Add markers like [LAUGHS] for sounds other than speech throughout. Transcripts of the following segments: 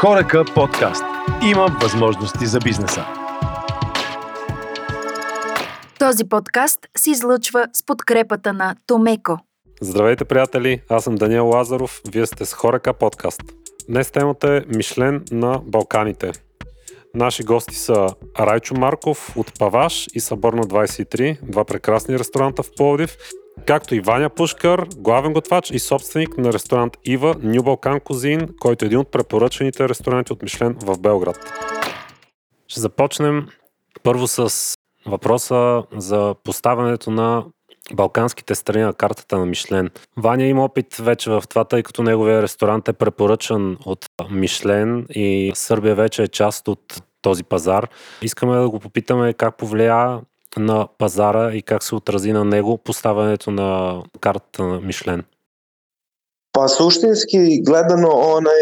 Хорека подкаст. Има възможности за бизнеса. Този подкаст се излъчва с подкрепата на Томеко. Здравейте, приятели! Аз съм Даниел Лазаров. Вие сте с Хорека подкаст. Днес темата е Мишлен на Балканите. Наши гости са Райчо Марков от Паваш и Съборна 23, два прекрасни ресторанта в Пловдив, както и Ваня Пушкар, главен готвач и собственик на ресторант Ива Нью Балкан Кузин, който е един от препоръчените ресторанти от Мишлен в Белград. Ще започнем първо с въпроса за поставянето на балканските страни на картата на Мишлен. Ваня има опит вече в това, тъй като неговия ресторант е препоръчан от Мишлен и Сърбия вече е част от този пазар. Искаме да го попитаме как повлия на пазара и как се отрази на него поставянето на картата на Мишлен. Pa suštinski gledano, onaj,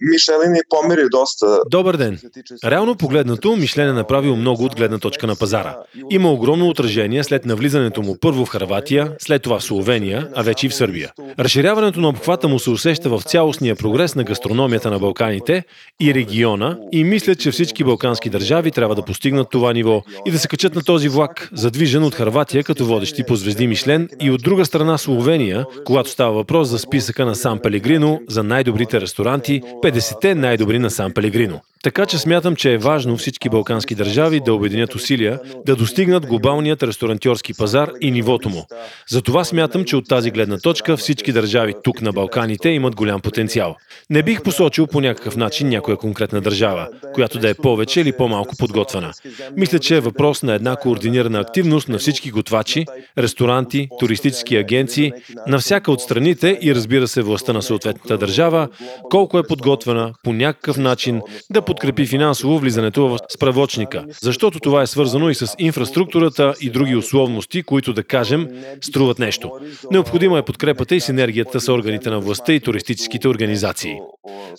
Мишелин и помери доста. Добър ден. Реално погледнато, Мишлен е направил много от гледна точка на пазара. Има огромно отражение след навлизането му първо в Харватия, след това в Словения, а вече и в Сърбия. Разширяването на обхвата му се усеща в цялостния прогрес на гастрономията на Балканите и региона и мисля, че всички балкански държави трябва да постигнат това ниво и да се качат на този влак, задвижен от Харватия като водещи по звезди Мишлен и от друга страна Словения, когато става въпрос за списъка на Сан Пелегрино за най-добрите ресторанти, 50-те най-добри на Сан Пелегрино. Така че смятам, че е важно всички балкански държави да обединят усилия да достигнат глобалният ресторантьорски пазар и нивото му. Затова смятам, че от тази гледна точка всички държави тук на Балканите имат голям потенциал. Не бих посочил по някакъв начин някоя конкретна държава, която да е повече или по-малко подготвена. Мисля, че е въпрос на една координирана активност на всички готвачи, ресторанти, туристически агенции, на всяка от страните разбира се властта на съответната държава, колко е подготвена по някакъв начин да подкрепи финансово влизането в справочника, защото това е свързано и с инфраструктурата и други условности, които да кажем струват нещо. Необходима е подкрепата и синергията с органите на властта и туристическите организации.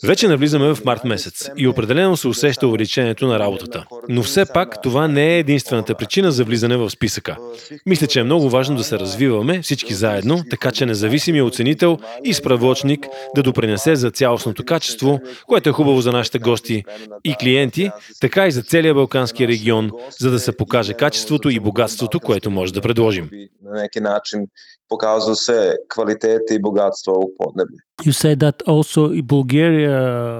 Вече навлизаме в март месец и определено се усеща увеличението на работата. Но все пак това не е единствената причина за влизане в списъка. Мисля, че е много важно да се развиваме всички заедно, така че независимия оценител и справочник да допринесе за цялостното качество, което е хубаво за нашите гости и клиенти, така и за целия Балкански регион, за да се покаже качеството и богатството, което може да предложим. На neki начин показва се квалитет и богатство у поднебе.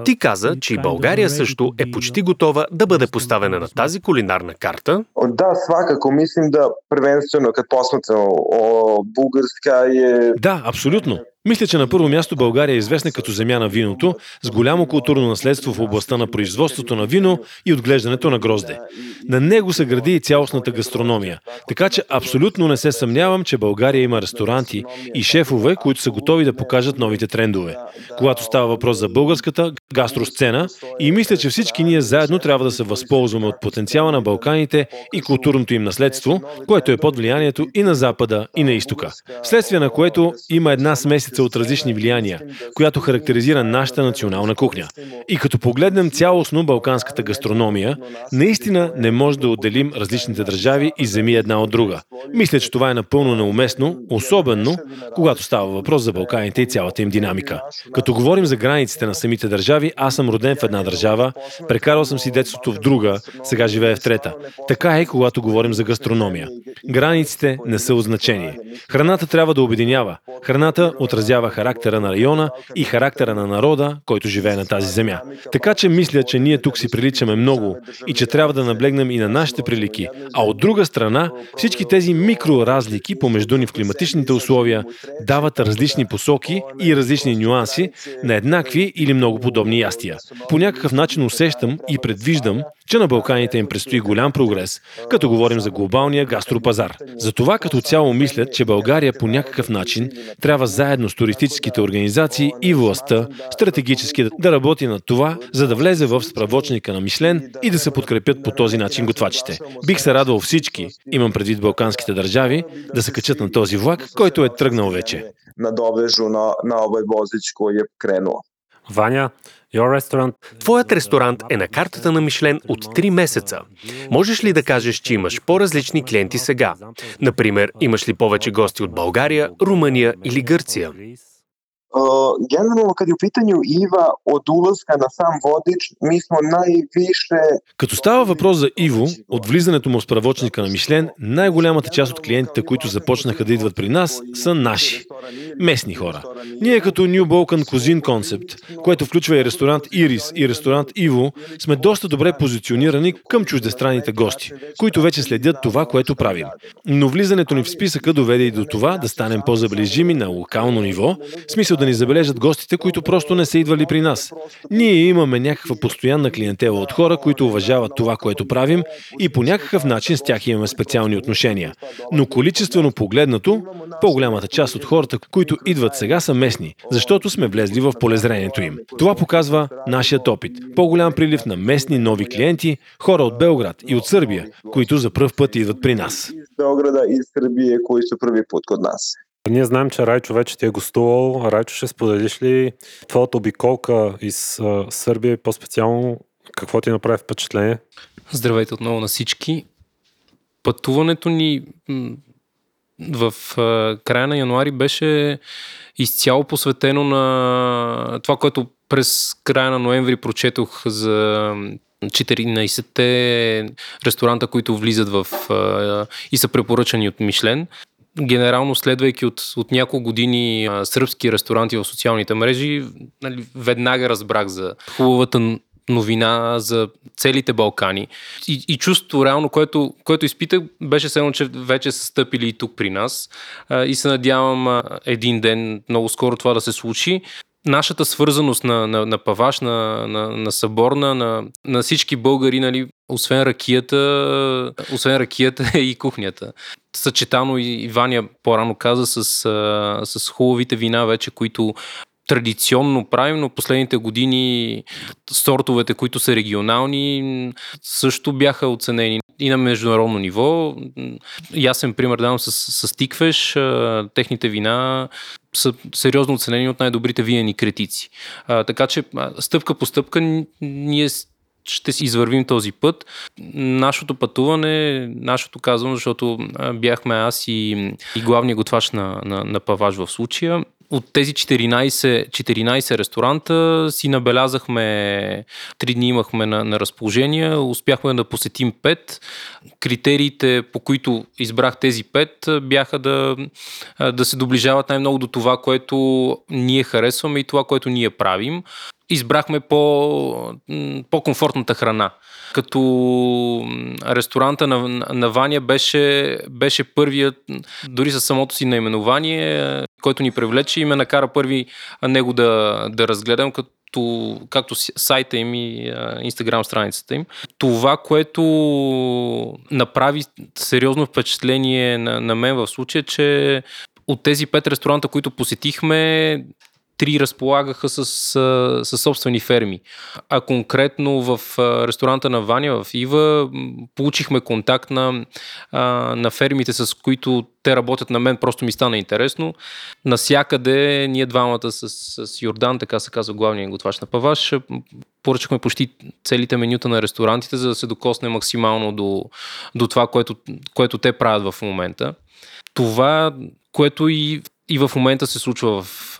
Ти каза, че и България също е почти готова да бъде поставена на тази кулинарна карта. Да, свакако мислим да првенствено, kad посмотримо о Бугарска е... Да, абсолютно. Мисля, че на първо място България е известна като земя на виното, с голямо културно наследство в областта на производството на вино и отглеждането на грозде. На него се гради и цялостната гастрономия. Така че абсолютно не се съмнявам, че България има ресторанти и шефове, които са готови да покажат новите трендове. Когато става въпрос за българската гастросцена и мисля, че всички ние заедно трябва да се възползваме от потенциала на Балканите и културното им наследство, което е под влиянието и на Запада, и на Изтока. Вследствие на което има една смесица от различни влияния, която характеризира нашата национална кухня. И като погледнем цялостно балканската гастрономия, наистина не може да отделим различните държави и земи една от друга. Мисля, че това е напълно неуместно, особено когато става въпрос за Балканите и цялата им динамика. Като говорим за границите на самите държави, аз съм роден в една държава, прекарал съм си детството в друга, сега живея в трета. Така е, когато говорим за гастрономия. Границите не са от значение. Храната трябва да обединява. Храната отразява характера на района и характера на народа, който живее на тази земя. Така че мисля, че ние тук си приличаме много и че трябва да наблегнем и на нашите прилики. А от друга страна, всички тези микроразлики помежду ни в климатичните условия дават различни посоки и различни нюанси на еднакви или много подобни ястия. По някакъв начин усещам и предвиждам, че на Балканите им предстои голям прогрес, като говорим за глобалния гастропазар. Затова като цяло мислят, че България по някакъв начин трябва заедно с туристическите организации и властта стратегически да работи над това, за да влезе в справочника на Мишлен и да се подкрепят по този начин готвачите. Бих се радвал всички, имам предвид балканските държави, да се качат на този влак, който е тръгнал вече. Надовежу на, на ovaj vozić koji je krenuo. Ваня, your restaurant... Твоят ресторант е на картата на Мишлен от 3 месеца. Можеш ли да кажеш, че имаш по-различни клиенти сега? Например, имаш ли повече гости от България, Румъния или Гърция? Generalno kad je u pitanju Iva od ulaska на сам водич, ми смо най-више... Като става въпрос за Иво, от влизането му в справочника на Мишлен, най-голямата част от клиентите, които започнаха да идват при нас, са наши. Местни хора. Ние като New Balkan Cuisine Concept, което включва и ресторант Ирис и ресторант Иво, сме доста добре позиционирани към чуждестранните гости, които вече следят това, което правим. Но влизането ни в списъка доведе и до това да станем по-заближими на локално ниво, смисъл да ни забележат гостите, които просто не са идвали при нас. Ние имаме някаква постоянна клиентела от хора, които уважават това, което правим и по някакъв начин с тях имаме специални отношения. Но количествено погледнато, по-голямата част от хората, които идват сега са местни, защото сме влезли в полезрението им. Това показва нашият опит. По-голям прилив на местни нови клиенти, хора от Белград и от Сърбия, които за пръв път идват при нас. Белграда и Сърбия, които са първи път код нас. Ние знаем, че Райчо вече ти е гостувал. Райчо, ще споделиш ли твоята обиколка из Сърбия и по-специално какво ти направи впечатление? Здравейте отново на всички. Пътуването ни в края на януари беше изцяло посветено на това, което през края на ноември прочетох за 14-те ресторанта, които влизат в и са препоръчани от Мишлен генерално следвайки от, от няколко години а, сръбски ресторанти в социалните мрежи, нали, веднага разбрах за хубавата новина за целите Балкани. И, и чувството реално, което, което изпитах, беше само, че вече са стъпили и тук при нас. А, и се надявам а, един ден, много скоро това да се случи нашата свързаност на, на, на Паваш, на, на, на Съборна, на, на всички българи, нали, освен ракията, освен ракията [LAUGHS] и кухнята. Съчетано и Ваня по-рано каза с, с хубавите вина вече, които традиционно правим, но последните години сортовете, които са регионални, също бяха оценени и на международно ниво. Ясен пример давам с, с Тиквеш. Техните вина са сериозно оценени от най-добрите виени критици. Така че стъпка по стъпка ние ще си извървим този път. Нашето пътуване, нашето казвам, защото бяхме аз и, и главният готвач на, на, на Паваж в случая, от тези 14, 14 ресторанта си набелязахме, три дни имахме на, на разположение, успяхме да посетим 5. Критериите, по които избрах тези 5, бяха да, да се доближават най-много до това, което ние харесваме и това, което ние правим. Избрахме по, по-комфортната храна като ресторанта на, на Ваня беше, беше първият, дори със самото си наименование, който ни привлече и ме накара първи него да, да разгледам, като както сайта им и инстаграм страницата им. Това, което направи сериозно впечатление на, на мен в случая, че от тези пет ресторанта, които посетихме, три разполагаха с, с собствени ферми. А конкретно в ресторанта на Ваня в Ива получихме контакт на, на фермите, с които те работят на мен, просто ми стана интересно. Насякъде ние двамата с, с Йордан, така се казва главният готвач на Паваш, поръчахме почти целите менюта на ресторантите, за да се докосне максимално до, до това, което, което те правят в момента. Това, което и и в момента се случва в,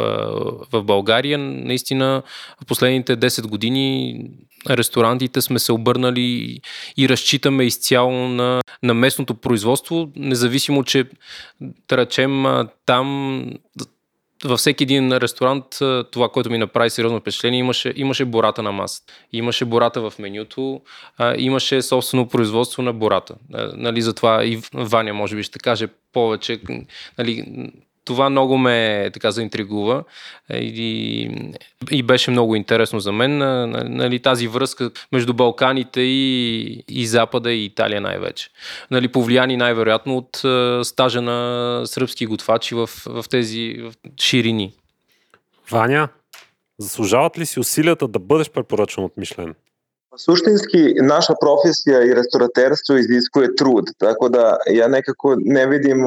в България. Наистина, в последните 10 години ресторантите сме се обърнали и разчитаме изцяло на, на местното производство, независимо, че да речем там във всеки един ресторант това, което ми направи сериозно впечатление, имаше, имаше бората на масата. Имаше бората в менюто, а, имаше собствено производство на бората. А, нали, затова и Ваня може би ще каже повече. Нали, това много ме така заинтригува и, и беше много интересно за мен нали, тази връзка между Балканите и, и Запада и Италия най-вече. Нали, повлияни най-вероятно от стажа на сръбски готвачи в, в тези ширини. Ваня, заслужават ли си усилията да бъдеш препоръчан от Мишлен? Suštinski, naša profesija i restauraterstvo iziskuje trud, tako da ja nekako ne vidim,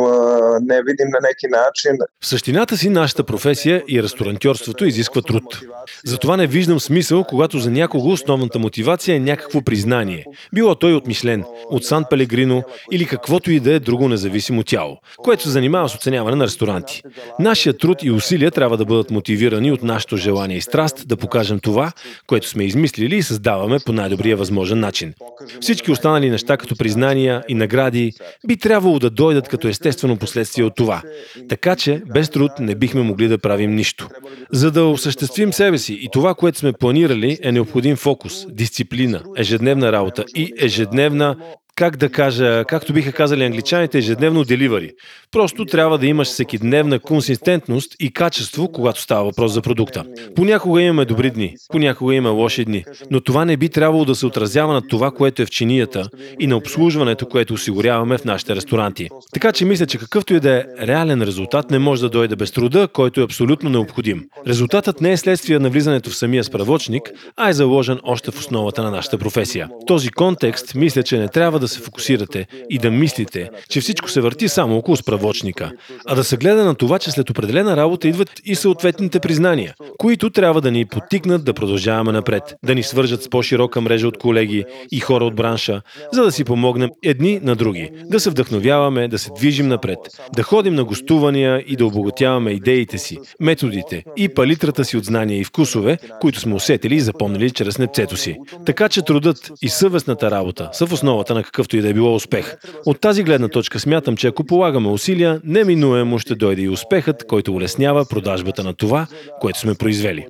не видим на neki начин. В същината си нашата професия и ресторантьорството изисква труд. Затова не виждам смисъл, когато за някого основната мотивация е някакво признание. Било той от Мишлен, от Сан Пелегрино или каквото и да е друго независимо тяло, което се занимава с оценяване на ресторанти. Нашия труд и усилия трябва да бъдат мотивирани от нашето желание и страст да покажем това, което сме измислили и създаваме по най-добрия възможен начин. Всички останали неща, като признания и награди, би трябвало да дойдат като естествено последствие от това. Така че, без труд не бихме могли да правим нищо. За да осъществим себе си и това, което сме планирали, е необходим фокус, дисциплина, ежедневна работа и ежедневна как да кажа, както биха казали англичаните, ежедневно деливари. Просто трябва да имаш всекидневна консистентност и качество, когато става въпрос за продукта. Понякога имаме добри дни, понякога има лоши дни, но това не би трябвало да се отразява на това, което е в чинията и на обслужването, което осигуряваме в нашите ресторанти. Така че мисля, че какъвто и да е реален резултат не може да дойде без труда, който е абсолютно необходим. Резултатът не е следствие на влизането в самия справочник, а е заложен още в основата на нашата професия. В този контекст мисля, че не трябва да се фокусирате и да мислите, че всичко се върти само около справочника, а да се гледа на това, че след определена работа идват и съответните признания, които трябва да ни потикнат да продължаваме напред, да ни свържат с по-широка мрежа от колеги и хора от бранша, за да си помогнем едни на други, да се вдъхновяваме, да се движим напред, да ходим на гостувания и да обогатяваме идеите си, методите и палитрата си от знания и вкусове, които сме усетили и запомнили чрез непцето си. Така че трудът и съвестната работа са в основата на какъвто и да е било успех. От тази гледна точка смятам, че ако полагаме усилия, неминуемо ще дойде и успехът, който улеснява продажбата на това, което сме произвели.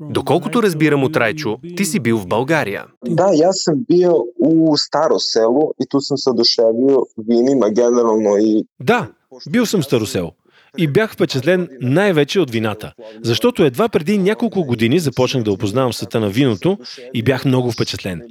Доколкото разбирам от Райчо, ти си бил в България. Да, јас сам био у Старо село и ту сам се одушевио винима генерално и Да, бил съм в Старосел. И бях впечатлен най-вече от вината. Защото едва преди няколко години започнах да опознавам света на виното и бях много впечатлен.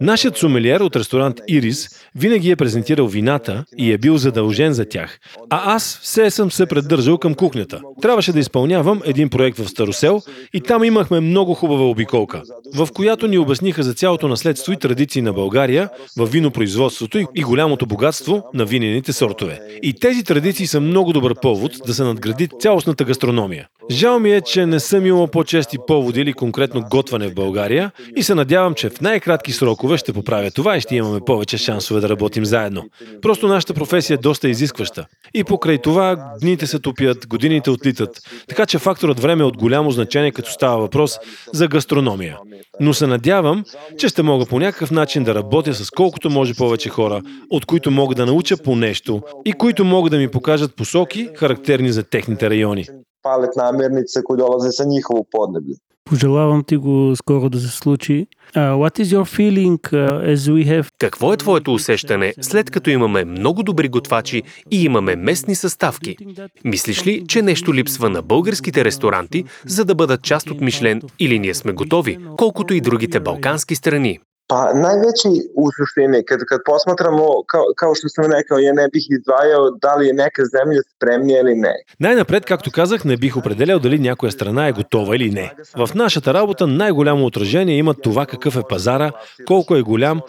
Нашият сомелиер от ресторант Ирис винаги е презентирал вината и е бил задължен за тях. А аз все съм се придържал към кухнята. Трябваше да изпълнявам един проект в Старосел и там имахме много хубава обиколка, в която ни обясниха за цялото наследство и традиции на България в винопроизводството и голямото богатство на винените сортове. И тези традиции са много добър повод да се надгради цялостната гастрономия. Жал ми е, че не съм имал по-чести поводи или конкретно готване в България и се надявам, че в най-кратки срокове ще поправя това и ще имаме повече шансове да работим заедно. Просто нашата професия е доста изискваща. И покрай това дните се топят, годините отлитат, така че факторът време е от голямо значение, като става въпрос за гастрономия. Но се надявам, че ще мога по някакъв начин да работя с колкото може повече хора, от които мога да науча по нещо и които могат да ми покажат посоки, характерни за техните райони. palet namirnice koji dolaze sa njihovo podneblje. Пожелавам ти го скоро да се случи. Uh, what is your feeling uh, as we have Какво е твоето усещане, след като имаме много добри готвачи и имаме местни съставки? Мислиш ли, че нещо липсва на българските ресторанти, за да бъдат част от Мишлен или ние сме готови, колкото и другите балкански страни? Pa najveći u suštini, kad, kad posmatramo, kao, kao što sam rekao, ja ne bih izdvajao da li je neka zemlja spremnija ili ne. Най-напред, както казах, не бих определял дали някоя страна е готова или не. В нашата работа най-голямо отражение има това какъв е пазара, колко е голям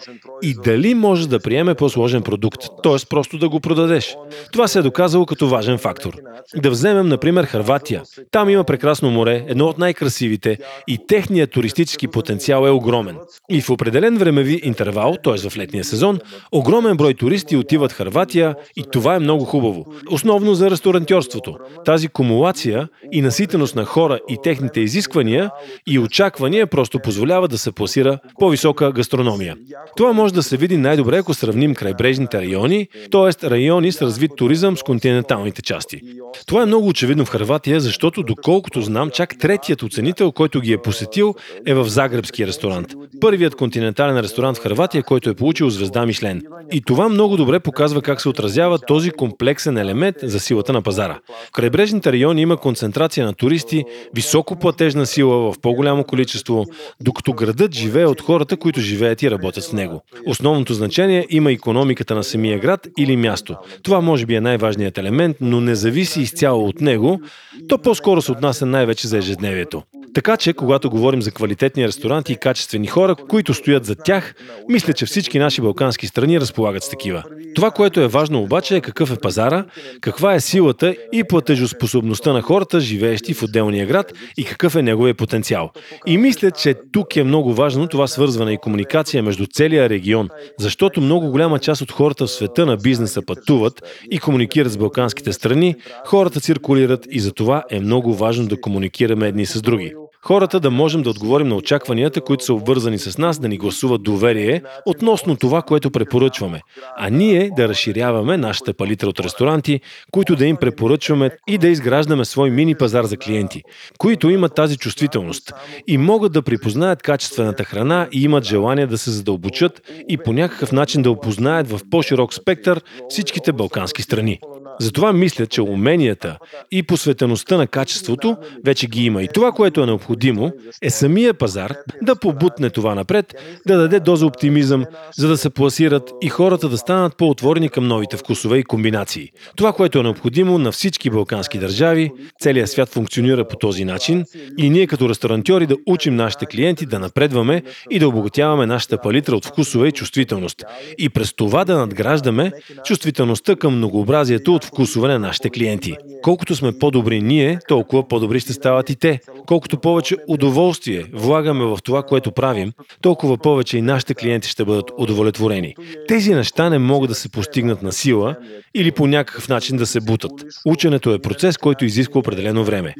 и дали може да приеме по-сложен продукт, т.е. просто да го продадеш. Това се е доказало като важен фактор. Да вземем, например, Харватия. Там има прекрасно море, едно от най-красивите и техният туристически потенциал е огромен. И в определен времеви интервал, т.е. в летния сезон, огромен брой туристи отиват в Харватия и това е много хубаво. Основно за ресторантьорството. Тази кумулация и наситеност на хора и техните изисквания и очаквания просто позволява да се пласира по-висока гастрономия. Това може да се види най-добре, ако сравним крайбрежните райони, т.е. райони с развит туризъм с континенталните части. Това е много очевидно в Харватия, защото доколкото знам, чак третият оценител, който ги е посетил, е в Загребския ресторант. Първият континентален ресторант в Харватия, който е получил звезда Мишлен. И това много добре показва как се отразява този комплексен елемент за силата на пазара. В крайбрежните райони има концентрация на туристи, високо платежна сила в по-голямо количество, докато градът живее от хората, които живеят и работят в него. Основното значение има економиката на самия град или място. Това може би е най-важният елемент, но не зависи изцяло от него, то по-скоро се отнася най-вече за ежедневието. Така че, когато говорим за квалитетни ресторанти и качествени хора, които стоят за тях, мисля, че всички наши балкански страни разполагат с такива. Това, което е важно обаче е какъв е пазара, каква е силата и платежоспособността на хората, живеещи в отделния град и какъв е неговия потенциал. И мисля, че тук е много важно това свързване и комуникация между целия регион, защото много голяма част от хората в света на бизнеса пътуват и комуникират с балканските страни, хората циркулират и за това е много важно да комуникираме едни с други. Хората да можем да отговорим на очакванията, които са обвързани с нас, да ни гласуват доверие относно това, което препоръчваме. А ние да разширяваме нашата палитра от ресторанти, които да им препоръчваме и да изграждаме свой мини пазар за клиенти, които имат тази чувствителност и могат да припознаят качествената храна и имат желание да се задълбочат и по някакъв начин да опознаят в по-широк спектър всичките балкански страни. Затова мисля, че уменията и посветеността на качеството вече ги има. И това, което е необходимо, е самия пазар да побутне това напред, да даде доза оптимизъм, за да се пласират и хората да станат по-отворени към новите вкусове и комбинации. Това, което е необходимо на всички балкански държави, целият свят функционира по този начин и ние като ресторантьори да учим нашите клиенти да напредваме и да обогатяваме нашата палитра от вкусове и чувствителност. И през това да надграждаме чувствителността към многообразието от вкусове на нашите клиенти. Колкото сме по-добри ние, толкова по-добри ще стават и те. Колкото повече удоволствие влагаме в това, което правим, толкова повече и нашите клиенти ще бъдат удовлетворени. Тези неща не могат да се постигнат на сила или по някакъв начин да се бутат. Ученето е процес, който изисква определено време.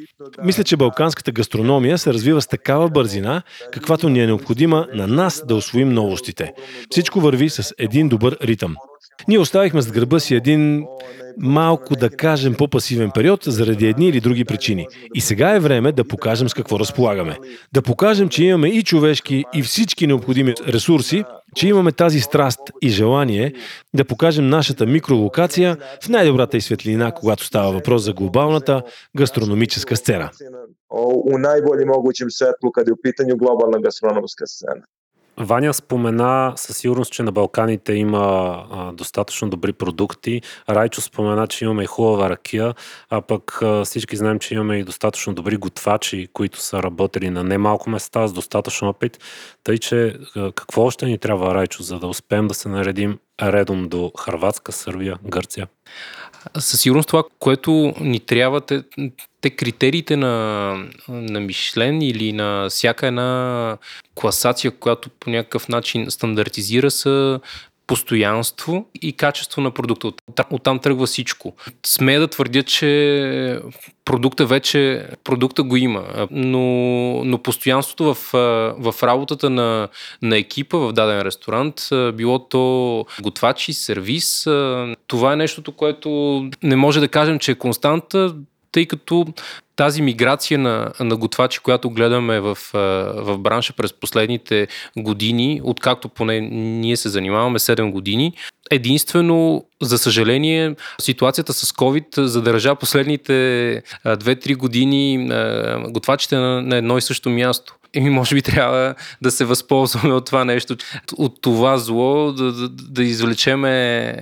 Мисля, че балканската гастрономия се развива с такава бързина, каквато ни е необходима на нас да освоим новостите. Всичко върви с един добър ритъм. Ние оставихме с гърба си един малко, да кажем, по-пасивен период заради едни или други причини. И сега е време да покажем с какво разполагаме. Да покажем, че имаме и човешки, и всички необходими ресурси, че имаме тази страст и желание да покажем нашата микролокация в най-добрата и светлина, когато става въпрос за глобалната гастрономическа сцена. U najboljem mogućem svetlu kada je u pitanju globalna gastronomska scena. Ваня спомена със сигурност, че на Балканите има а, достатъчно добри продукти. Райчо спомена, че имаме и хубава ракия, а пък а, всички знаем, че имаме и достатъчно добри готвачи, които са работили на немалко места с достатъчно опит. Тъй, че а, какво още ни трябва, Райчо, за да успеем да се наредим редом до Харватска, Сърбия, Гърция? Със сигурност това, което ни трябва, те, те критериите на, на Мишлен или на всяка една класация, която по някакъв начин стандартизира са постоянство и качество на продукта. Оттам, тръгва всичко. Смея да твърдя, че продукта вече, продукта го има, но, но постоянството в, в работата на, на екипа в даден ресторант, било то готвачи, сервис, това е нещото, което не може да кажем, че е константа, тъй като тази миграция на, на готвачи, която гледаме в, в бранша през последните години, откакто поне ние се занимаваме 7 години, единствено, за съжаление, ситуацията с COVID задържа последните 2-3 години готвачите на, на едно и също място. И може би трябва да се възползваме от това нещо, от това зло, да, да, да извлечеме е,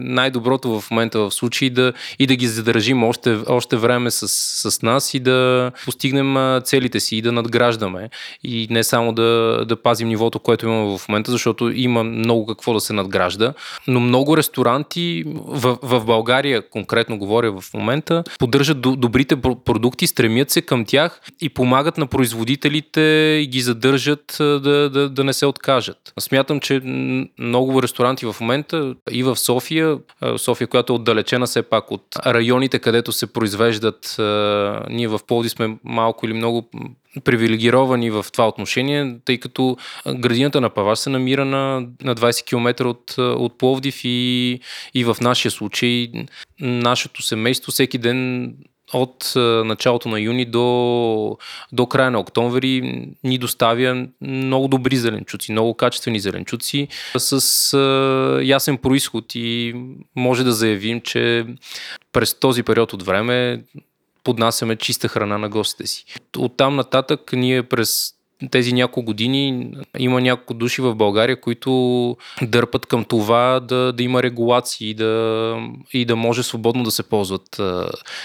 най-доброто в момента в случай да, и да ги задържим още, още време с, с нас и да постигнем целите си и да надграждаме. И не само да, да пазим нивото, което имаме в момента, защото има много какво да се надгражда. Но много ресторанти в, в България, конкретно говоря в момента, поддържат добрите продукти, стремят се към тях и помагат на производителите и ги задържат да, да, да не се откажат. Смятам, че много ресторанти в момента и в София, София, която е отдалечена все пак от районите, където се произвеждат, ние в Полди сме малко или много привилегировани в това отношение, тъй като градината на Паваш се намира на, на 20 км от, от Пловдив и, и в нашия случай нашето семейство всеки ден от началото на юни до, до края на октомври ни доставя много добри зеленчуци, много качествени зеленчуци с а, ясен происход и може да заявим, че през този период от време поднасяме чиста храна на гостите си. От там нататък ние през тези няколко години има няколко души в България, които дърпат към това да, да има регулации и да, и да може свободно да се ползват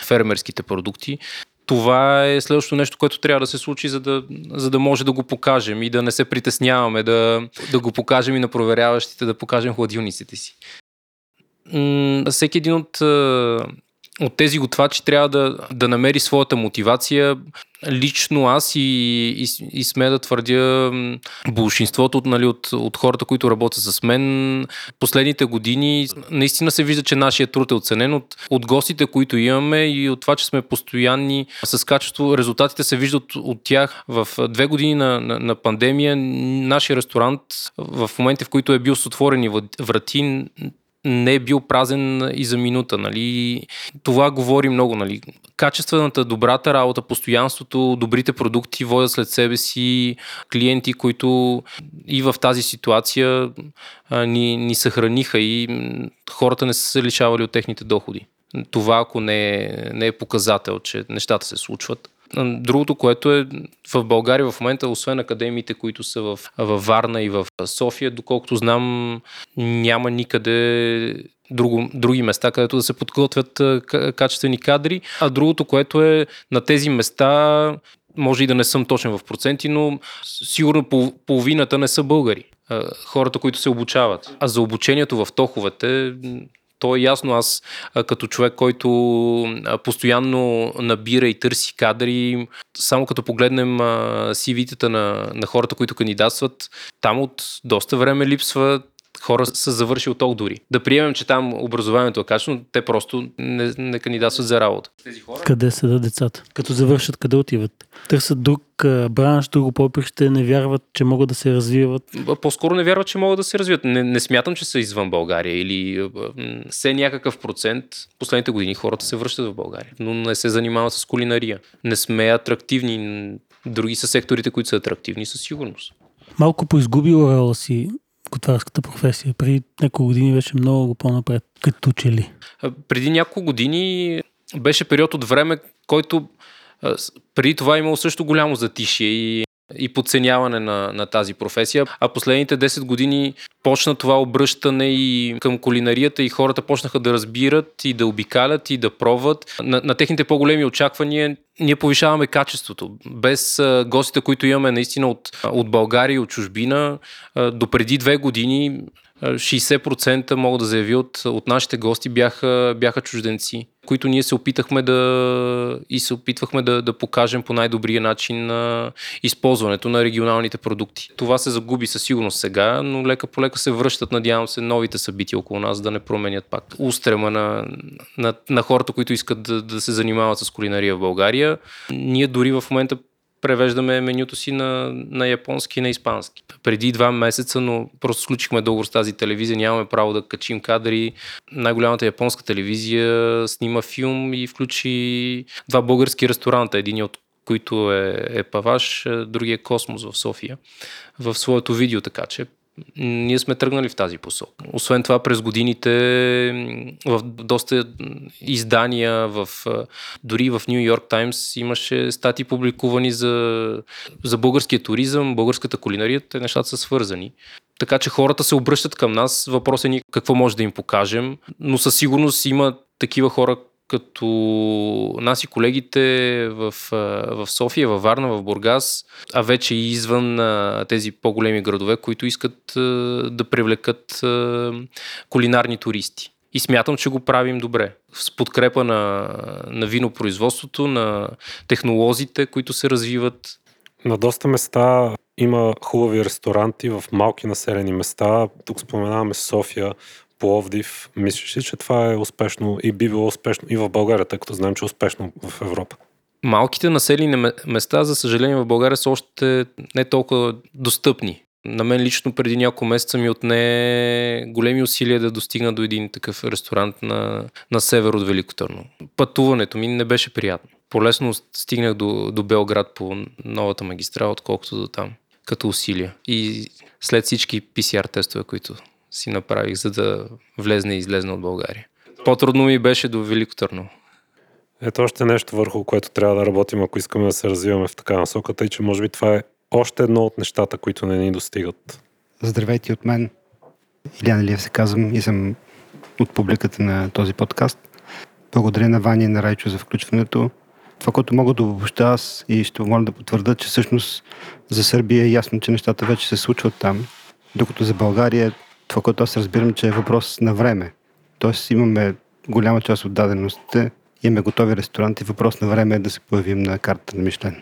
фермерските продукти. това е следващото нещо, което трябва да се случи, за да, за да може да го покажем и да не се притесняваме, да, да го покажем и на проверяващите, да покажем хладилниците си. Всеки един от от тези готвачи трябва да, да намери своята мотивация. Лично аз и, и, и сме да твърдя большинството от, нали, от, от хората, които работят с мен, последните години наистина се вижда, че нашия труд е оценен от, от гостите, които имаме и от това, че сме постоянни с качество. Резултатите се виждат от, от тях. В две години на, на, на пандемия нашия ресторант в момента, в които е бил с отворени врати, не е бил празен и за минута. Нали. Това говори много. Нали. Качествената, добрата работа, постоянството, добрите продукти водят след себе си клиенти, които и в тази ситуация а, ни, ни съхраниха и хората не са се лишавали от техните доходи. Това, ако не е, не е показател, че нещата се случват. Другото, което е в България в момента, освен академиите, които са в, в Варна и в София, доколкото знам, няма никъде друго, други места, където да се подготвят качествени кадри. А другото, което е на тези места, може и да не съм точен в проценти, но сигурно половината не са българи. Хората, които се обучават. А за обучението в тоховете то е ясно. Аз като човек, който постоянно набира и търси кадри, само като погледнем CV-тата на, на хората, които кандидатстват, там от доста време липсва хора са завършили ток дори. Да приемем, че там образованието е качествено, те просто не, не кандидатстват за работа. Тези хора... Къде са да децата? Като завършат, къде отиват? Търсят друг бранш, друго поприще, не вярват, че могат да се развиват? По-скоро не вярват, че могат да се развиват. Не, не смятам, че са извън България или все някакъв процент. Последните години хората се връщат в България, но не се занимават с кулинария. Не сме атрактивни. Други са секторите, които са атрактивни със сигурност. Малко поизгубила роля си готварската професия? Преди няколко години беше много по-напред, като че ли? Преди няколко години беше период от време, който преди това имало също голямо затишие и и подценяване на, на тази професия. А последните 10 години почна това обръщане и към кулинарията и хората почнаха да разбират и да обикалят и да пробват. На, на техните по-големи очаквания ние повишаваме качеството. Без а, гостите, които имаме наистина от, от България и от чужбина, а, до преди две години 60% мога да заявя от, от нашите гости бяха, бяха чужденци, които ние се опитахме да и се опитвахме да, да покажем по най-добрия начин на използването на регионалните продукти. Това се загуби със сигурност сега, но лека по лека се връщат, надявам се, новите събития около нас да не променят пак устрема на, на, на хората, които искат да, да се занимават с кулинария в България. Ние дори в момента превеждаме менюто си на, на японски и на испански. Преди два месеца, но просто случихме договор с тази телевизия, нямаме право да качим кадри. Най-голямата японска телевизия снима филм и включи два български ресторанта, един от които е, е Паваш, другия е Космос в София, в своето видео, така че ние сме тръгнали в тази посока. Освен това, през годините в доста издания, в, дори в Нью Йорк Таймс имаше статии публикувани за, за българския туризъм, българската кулинария, те нещата са свързани. Така че хората се обръщат към нас. Въпросът е ни какво може да им покажем, но със сигурност има такива хора, като нас и колегите в, в София, във Варна, в Бургас, а вече и извън тези по-големи градове, които искат да привлекат кулинарни туристи. И смятам, че го правим добре. С подкрепа на, на винопроизводството, на технолозите, които се развиват. На доста места има хубави ресторанти в малки населени места. Тук споменаваме София. Пловдив, мислиш ли, че това е успешно и би било успешно и в България, тъй като знаем, че е успешно в Европа? Малките населени места, за съжаление, в България са още не толкова достъпни. На мен лично преди няколко месеца ми отне големи усилия да достигна до един такъв ресторант на, на север от Велико Търно. Пътуването ми не беше приятно. Полесно стигнах до, до Белград по новата магистрала, отколкото до там, като усилия. И след всички PCR тестове, които си направих, за да влезне и излезне от България. По-трудно ми беше до Велико Търново. Ето още нещо върху което трябва да работим, ако искаме да се развиваме в така насока, тъй че може би това е още едно от нещата, които не ни достигат. Здравейте от мен. Илян Илиев се казвам и съм от публиката на този подкаст. Благодаря на Ваня и на Райчо за включването. Това, което мога да обобща аз и ще моля да потвърда, че всъщност за Сърбия е ясно, че нещата вече се случват там, докато за България това, което аз разбирам, че е въпрос на време. Тоест имаме голяма част от даденостите, имаме готови ресторанти, въпрос на време е да се появим на картата на Мишлен.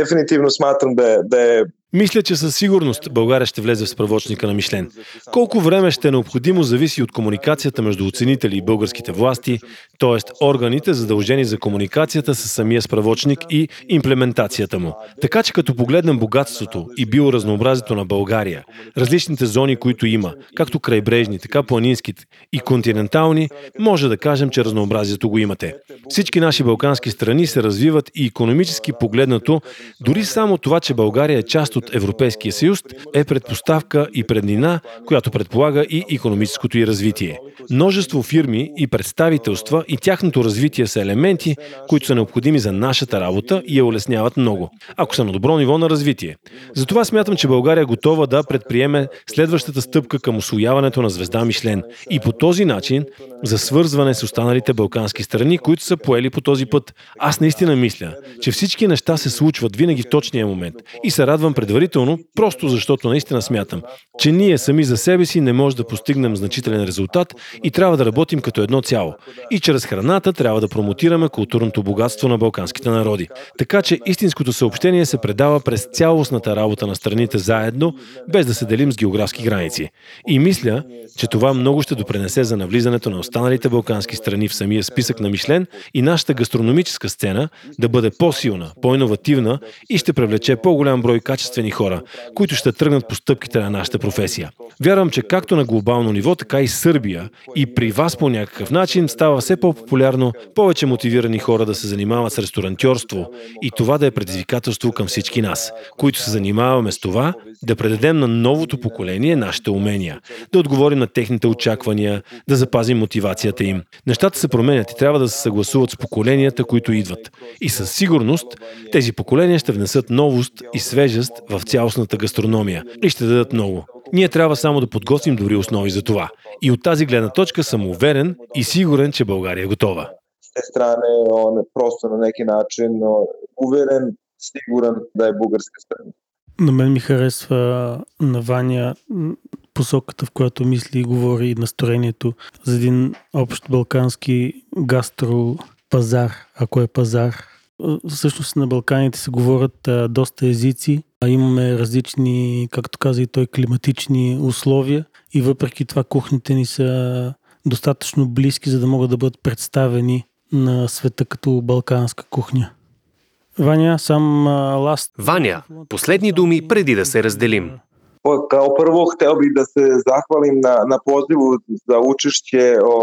Definitivno smatram da je, da je Мисля, че със сигурност България ще влезе в справочника на Мишлен. Колко време ще е необходимо зависи от комуникацията между оценители и българските власти, т.е. органите задължени за комуникацията с самия справочник и имплементацията му. Така че като погледнем богатството и биоразнообразието на България, различните зони, които има, както крайбрежни, така планинските и континентални, може да кажем, че разнообразието го имате. Всички наши балкански страни се развиват и економически погледнато, дори само това, че България е част от Европейския съюз, е предпоставка и преднина, която предполага и економическото и развитие. Множество фирми и представителства и тяхното развитие са елементи, които са необходими за нашата работа и я улесняват много, ако са на добро ниво на развитие. Затова смятам, че България е готова да предприеме следващата стъпка към освояването на звезда Мишлен и по този начин за свързване с останалите балкански страни, които са поели по този път. Аз наистина мисля, че всички неща се случват винаги в точния момент и се радвам предварително, просто защото наистина смятам, че ние сами за себе си не можем да постигнем значителен резултат и трябва да работим като едно цяло. И чрез храната трябва да промотираме културното богатство на балканските народи. Така че истинското съобщение се предава през цялостната работа на страните заедно, без да се делим с географски граници. И мисля, че това много ще допренесе за навлизането на останалите балкански страни в самия списък на Мишлен и нашата гастрономическа сцена да бъде по-силна, по-инновативна и ще привлече по-голям брой качествени хора, които ще тръгнат по стъпките на нашата професия. Вярвам, че както на глобално ниво, така и Сърбия и при вас по някакъв начин става все по-популярно повече мотивирани хора да се занимават с ресторантьорство и това да е предизвикателство към всички нас, които се занимаваме с това, да предадем на новото поколение нашите умения, да отговорим на техните очаквания, да запазим мотивацията им. Нещата се променят и трябва да се съгласуват с поколенията, които идват. И със сигурност тези поколения ще внесат новост и свежест в цялостната гастрономия и ще дадат много. Ние трябва само да подготвим добри основи за това. И от тази гледна точка съм уверен и сигурен, че България е готова. strane on je prosto na neki način no, uveren, siguran da je bugarska strana. На мен ми харесва на Ваня посоката, в която мисли и говори и настроението за един общ балкански гастропазар, ако е пазар. А, Всъщност на Балканите се говорят а, доста езици, а имаме различни, както каза и той, климатични условия и въпреки това кухните ни са достатъчно близки, за да могат да бъдат представени на света като балканска кухня. Ваня, сам last Ваня, последни думи преди да се разделим. Kao prvo, hteo bih da se zahvalim na, na pozivu za učešće o,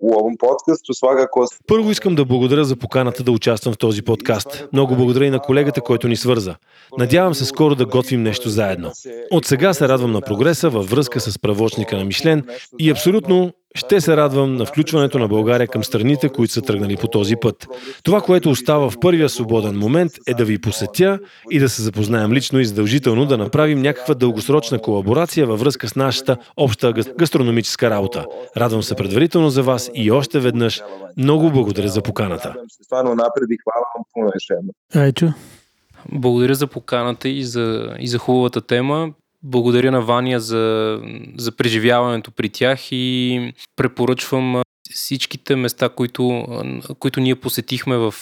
u ovom podcastu. Svakako Първо искам да благодаря за поканата да участвам в този подкаст. Много благодаря и на колегата, който ни свърза. Надявам се скоро да готвим нещо заедно. От сега се радвам на прогреса във връзка с правочника на Мишлен и абсолютно ще се радвам на включването на България към страните, които са тръгнали по този път. Това, което остава в първия свободен момент е да ви посетя и да се запознаем лично и задължително да направим някаква дългосрочна колаборация във връзка с нашата обща гас- гастрономическа работа. Радвам се предварително за вас и още веднъж много благодаря за поканата. Райчо. Благодаря за поканата и за, и за хубавата тема. Благодаря на Ваня за, за преживяването при тях и препоръчвам всичките места, които, които ние посетихме в,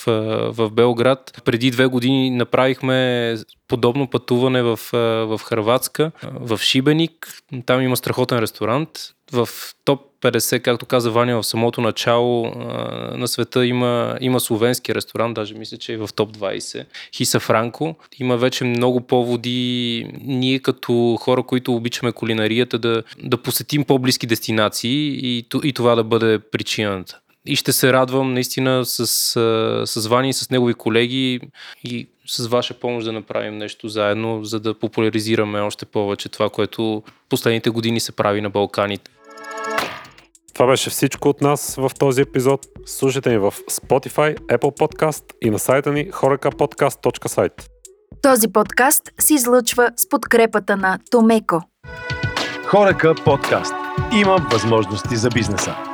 в Белград. Преди две години направихме подобно пътуване в, в Хрватска, в Шибеник. Там има страхотен ресторант. В топ 50, както каза Ваня в самото начало на света има, има словенски ресторант, даже мисля, че е в топ 20. Хиса Франко. Има вече много поводи ние като хора, които обичаме кулинарията, да, да посетим по-близки дестинации и, и това да бъде причината. И ще се радвам наистина с, с Вани с негови колеги и с ваша помощ да направим нещо заедно, за да популяризираме още повече това, което последните години се прави на Балканите. Това беше всичко от нас в този епизод. Слушайте ни в Spotify, Apple Podcast и на сайта ни horekapodcast.site. Този подкаст се излъчва с подкрепата на Томеко. Хорека подкаст. Има възможности за бизнеса.